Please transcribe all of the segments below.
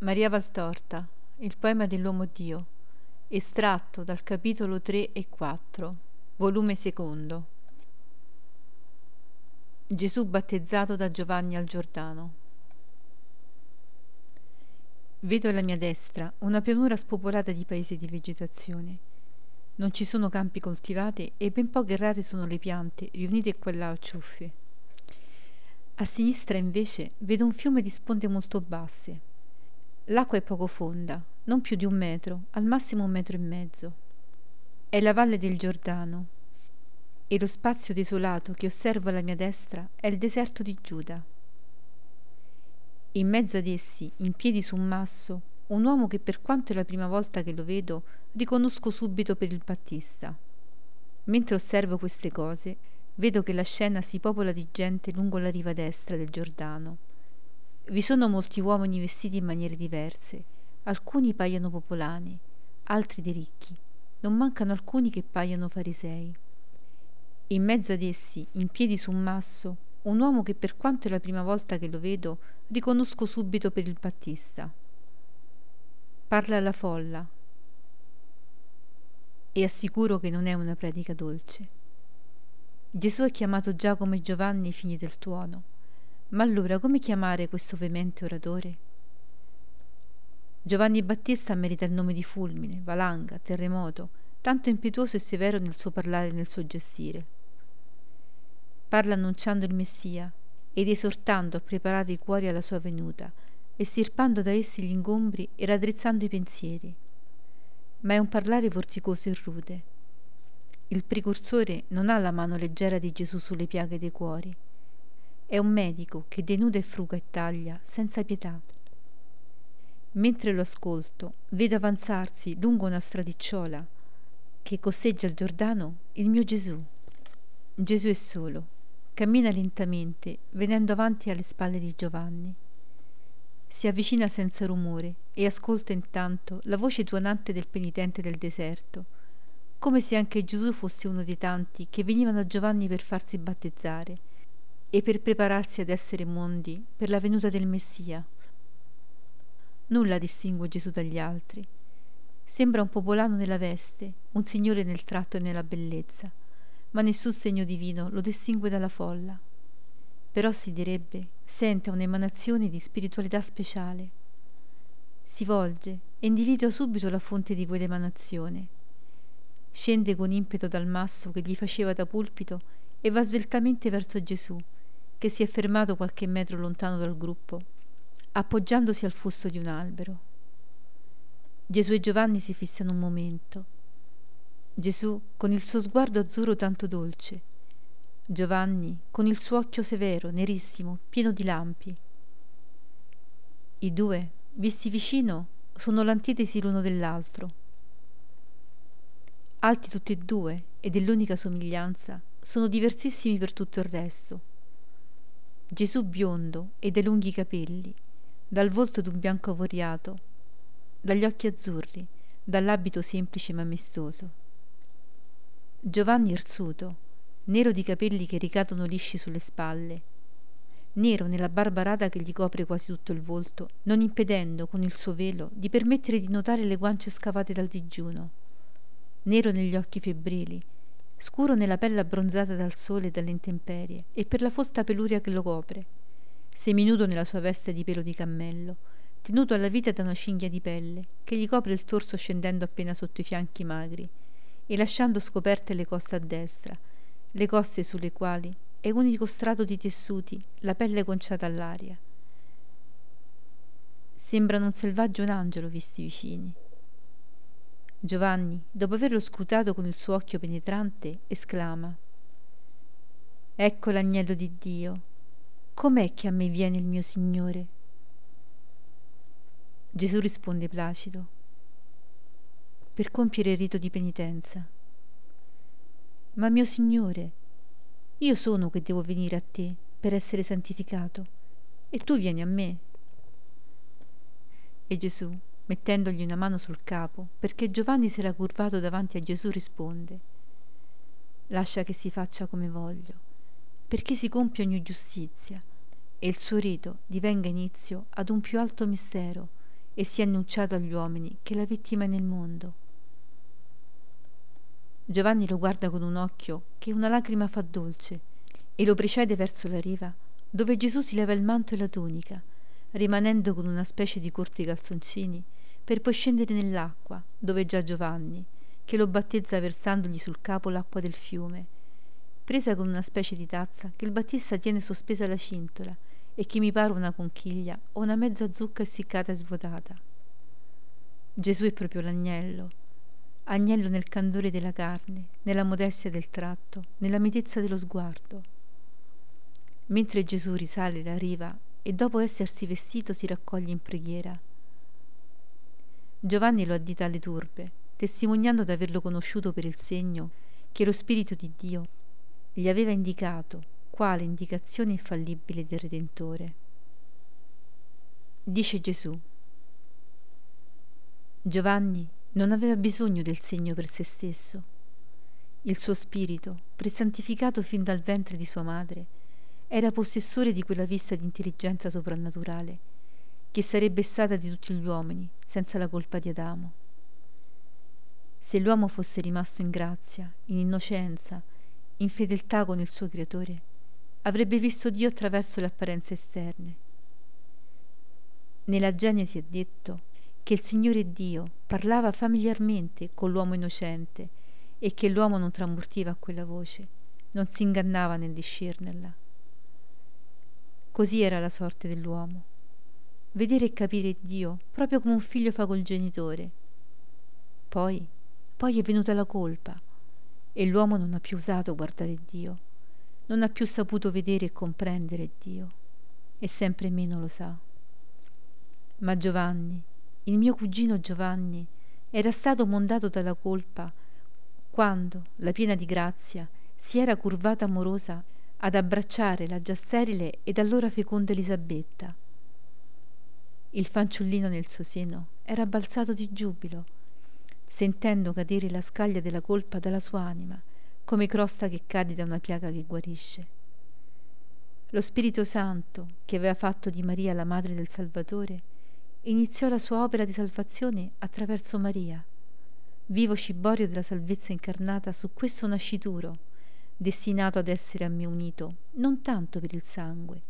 Maria Valtorta, il poema dell'uomo Dio, estratto dal capitolo 3 e 4, volume secondo. Gesù battezzato da Giovanni al Giordano. Vedo alla mia destra una pianura spopolata di paesi di vegetazione. Non ci sono campi coltivati e ben poche rare sono le piante riunite qua e là a ciuffi. A sinistra invece vedo un fiume di sponde molto basse L'acqua è poco fonda, non più di un metro, al massimo un metro e mezzo. È la valle del Giordano e lo spazio desolato che osservo alla mia destra è il deserto di Giuda. In mezzo ad essi, in piedi su un masso, un uomo che per quanto è la prima volta che lo vedo, riconosco subito per il Battista. Mentre osservo queste cose, vedo che la scena si popola di gente lungo la riva destra del Giordano vi sono molti uomini vestiti in maniere diverse, alcuni paiono popolani, altri dei ricchi, non mancano alcuni che paiono farisei. In mezzo ad essi, in piedi su un masso, un uomo che per quanto è la prima volta che lo vedo, riconosco subito per il Battista. Parla alla folla e assicuro che non è una predica dolce. Gesù ha chiamato Giacomo e Giovanni figli del tuono ma allora come chiamare questo veemente oratore? Giovanni Battista merita il nome di fulmine, valanga, terremoto, tanto impetuoso e severo nel suo parlare e nel suo gestire. Parla annunciando il Messia ed esortando a preparare i cuori alla sua venuta, estirpando da essi gli ingombri e raddrizzando i pensieri. Ma è un parlare vorticoso e rude. Il precursore non ha la mano leggera di Gesù sulle piaghe dei cuori è un medico che denuda e fruga e taglia senza pietà. Mentre lo ascolto, vedo avanzarsi lungo una stradicciola che costeggia il Giordano il mio Gesù. Gesù è solo, cammina lentamente, venendo avanti alle spalle di Giovanni. Si avvicina senza rumore e ascolta intanto la voce tuonante del penitente del deserto, come se anche Gesù fosse uno dei tanti che venivano a Giovanni per farsi battezzare e per prepararsi ad essere mondi per la venuta del Messia. Nulla distingue Gesù dagli altri. Sembra un popolano nella veste, un signore nel tratto e nella bellezza, ma nessun segno divino lo distingue dalla folla. Però si direbbe, sente un'emanazione di spiritualità speciale. Si volge e individua subito la fonte di quell'emanazione. Scende con impeto dal masso che gli faceva da pulpito e va sveltamente verso Gesù, che si è fermato qualche metro lontano dal gruppo, appoggiandosi al fusto di un albero. Gesù e Giovanni si fissano un momento. Gesù con il suo sguardo azzurro tanto dolce, Giovanni con il suo occhio severo, nerissimo, pieno di lampi. I due, visti vicino, sono l'antitesi l'uno dell'altro. Alti tutti e due, e dell'unica somiglianza, sono diversissimi per tutto il resto. Gesù biondo e dai lunghi capelli, dal volto d'un bianco avoriato, dagli occhi azzurri, dall'abito semplice ma maestoso. Giovanni irsuto, nero di capelli che ricadono lisci sulle spalle, nero nella barba rada che gli copre quasi tutto il volto, non impedendo con il suo velo di permettere di notare le guance scavate dal digiuno, nero negli occhi febbrili, scuro nella pelle abbronzata dal sole e dalle intemperie, e per la folta peluria che lo copre, seminudo nella sua veste di pelo di cammello, tenuto alla vita da una cinghia di pelle, che gli copre il torso scendendo appena sotto i fianchi magri, e lasciando scoperte le coste a destra, le coste sulle quali è unico strato di tessuti, la pelle conciata all'aria. Sembrano un selvaggio un angelo visti vicini. Giovanni, dopo averlo scrutato con il suo occhio penetrante, esclama Ecco l'agnello di Dio. Com'è che a me viene il mio Signore? Gesù risponde placido per compiere il rito di penitenza. Ma mio Signore, io sono che devo venire a te per essere santificato, e tu vieni a me. E Gesù, mettendogli una mano sul capo, perché Giovanni si era curvato davanti a Gesù, risponde Lascia che si faccia come voglio, perché si compia ogni giustizia, e il suo rito divenga inizio ad un più alto mistero, e sia annunciato agli uomini che la vittima è nel mondo. Giovanni lo guarda con un occhio che una lacrima fa dolce e lo precede verso la riva, dove Gesù si leva il manto e la tunica, rimanendo con una specie di corti calzoncini, per poi scendere nell'acqua, dove è già Giovanni, che lo battezza versandogli sul capo l'acqua del fiume, presa con una specie di tazza che il Battista tiene sospesa alla cintola e che mi pare una conchiglia o una mezza zucca essiccata e svuotata. Gesù è proprio l'agnello, agnello nel candore della carne, nella modestia del tratto, nella mitezza dello sguardo. Mentre Gesù risale la riva e dopo essersi vestito si raccoglie in preghiera. Giovanni lo addita alle turbe, testimoniando d'averlo conosciuto per il segno che lo Spirito di Dio gli aveva indicato quale indicazione infallibile del Redentore. Dice Gesù, Giovanni non aveva bisogno del segno per se stesso. Il suo spirito, presantificato fin dal ventre di sua madre, era possessore di quella vista di intelligenza soprannaturale che sarebbe stata di tutti gli uomini senza la colpa di Adamo. Se l'uomo fosse rimasto in grazia, in innocenza, in fedeltà con il suo creatore, avrebbe visto Dio attraverso le apparenze esterne. Nella Genesi è detto che il Signore Dio parlava familiarmente con l'uomo innocente e che l'uomo non tramortiva a quella voce, non si ingannava nel discernерla. Così era la sorte dell'uomo. Vedere e capire Dio proprio come un figlio fa col genitore. Poi, poi è venuta la colpa e l'uomo non ha più usato guardare Dio non ha più saputo vedere e comprendere Dio e sempre meno lo sa. Ma Giovanni, il mio cugino Giovanni, era stato mondato dalla colpa quando, la piena di grazia, si era curvata amorosa ad abbracciare la già sterile ed allora feconda Elisabetta. Il fanciullino nel suo seno era balzato di giubilo, sentendo cadere la scaglia della colpa dalla sua anima come crosta che cade da una piaga che guarisce. Lo Spirito Santo, che aveva fatto di Maria la madre del Salvatore, iniziò la sua opera di salvazione attraverso Maria, vivo ciborio della salvezza incarnata su questo nascituro, destinato ad essere a me unito non tanto per il sangue,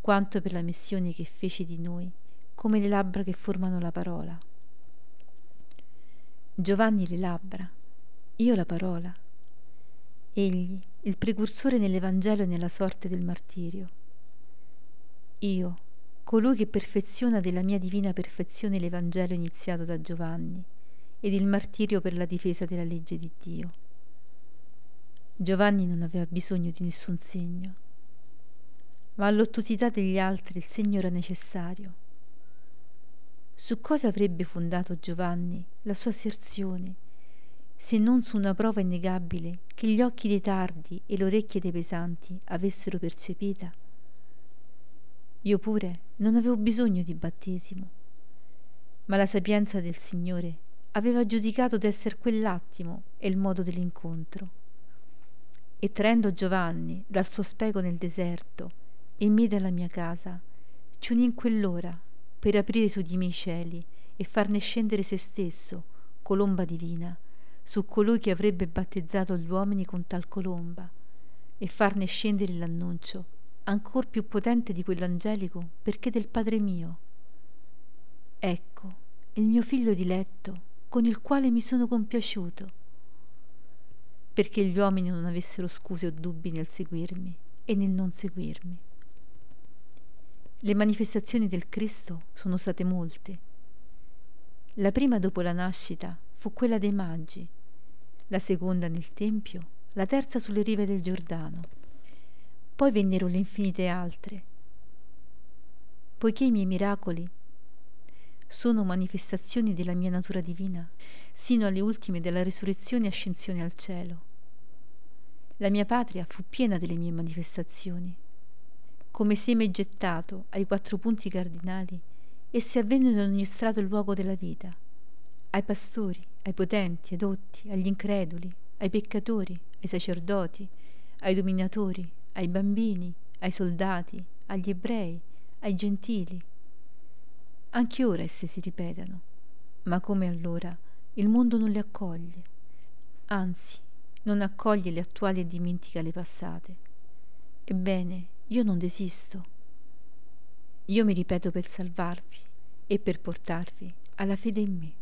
quanto per la missione che fece di noi, come le labbra che formano la parola. Giovanni le labbra, io la parola, egli, il precursore nell'Evangelo e nella sorte del martirio. Io, colui che perfeziona della mia divina perfezione l'Evangelo iniziato da Giovanni ed il martirio per la difesa della legge di Dio. Giovanni non aveva bisogno di nessun segno, ma all'ottusità degli altri il segno era necessario. Su cosa avrebbe fondato Giovanni la sua asserzione se non su una prova innegabile che gli occhi dei tardi e le orecchie dei pesanti avessero percepita. Io pure non avevo bisogno di battesimo, ma la sapienza del Signore aveva giudicato d'esser quell'attimo e il modo dell'incontro. E traendo Giovanni dal suo spego nel deserto e me dalla mia casa, ci unì in quell'ora per aprire su di me i cieli e farne scendere se stesso, colomba divina, su colui che avrebbe battezzato gli uomini con tal colomba e farne scendere l'annuncio ancor più potente di quell'angelico perché del Padre mio. Ecco il mio figlio diletto con il quale mi sono compiaciuto, perché gli uomini non avessero scuse o dubbi nel seguirmi e nel non seguirmi. Le manifestazioni del Cristo sono state molte. La prima dopo la nascita fu quella dei Magi, la seconda nel Tempio, la terza sulle rive del Giordano. Poi vennero le infinite altre. Poiché i miei miracoli sono manifestazioni della mia natura divina, sino alle ultime della risurrezione e ascensione al cielo. La mia patria fu piena delle mie manifestazioni. Come seme gettato ai quattro punti cardinali, esse avvennero in ogni strato e luogo della vita ai pastori, ai potenti, ai dotti, agli increduli, ai peccatori, ai sacerdoti, ai dominatori, ai bambini, ai soldati, agli ebrei, ai gentili. anche ora esse si ripetano, ma come allora il mondo non le accoglie, anzi non accoglie le attuali e dimentica le passate. Ebbene, io non desisto. Io mi ripeto per salvarvi e per portarvi alla fede in me.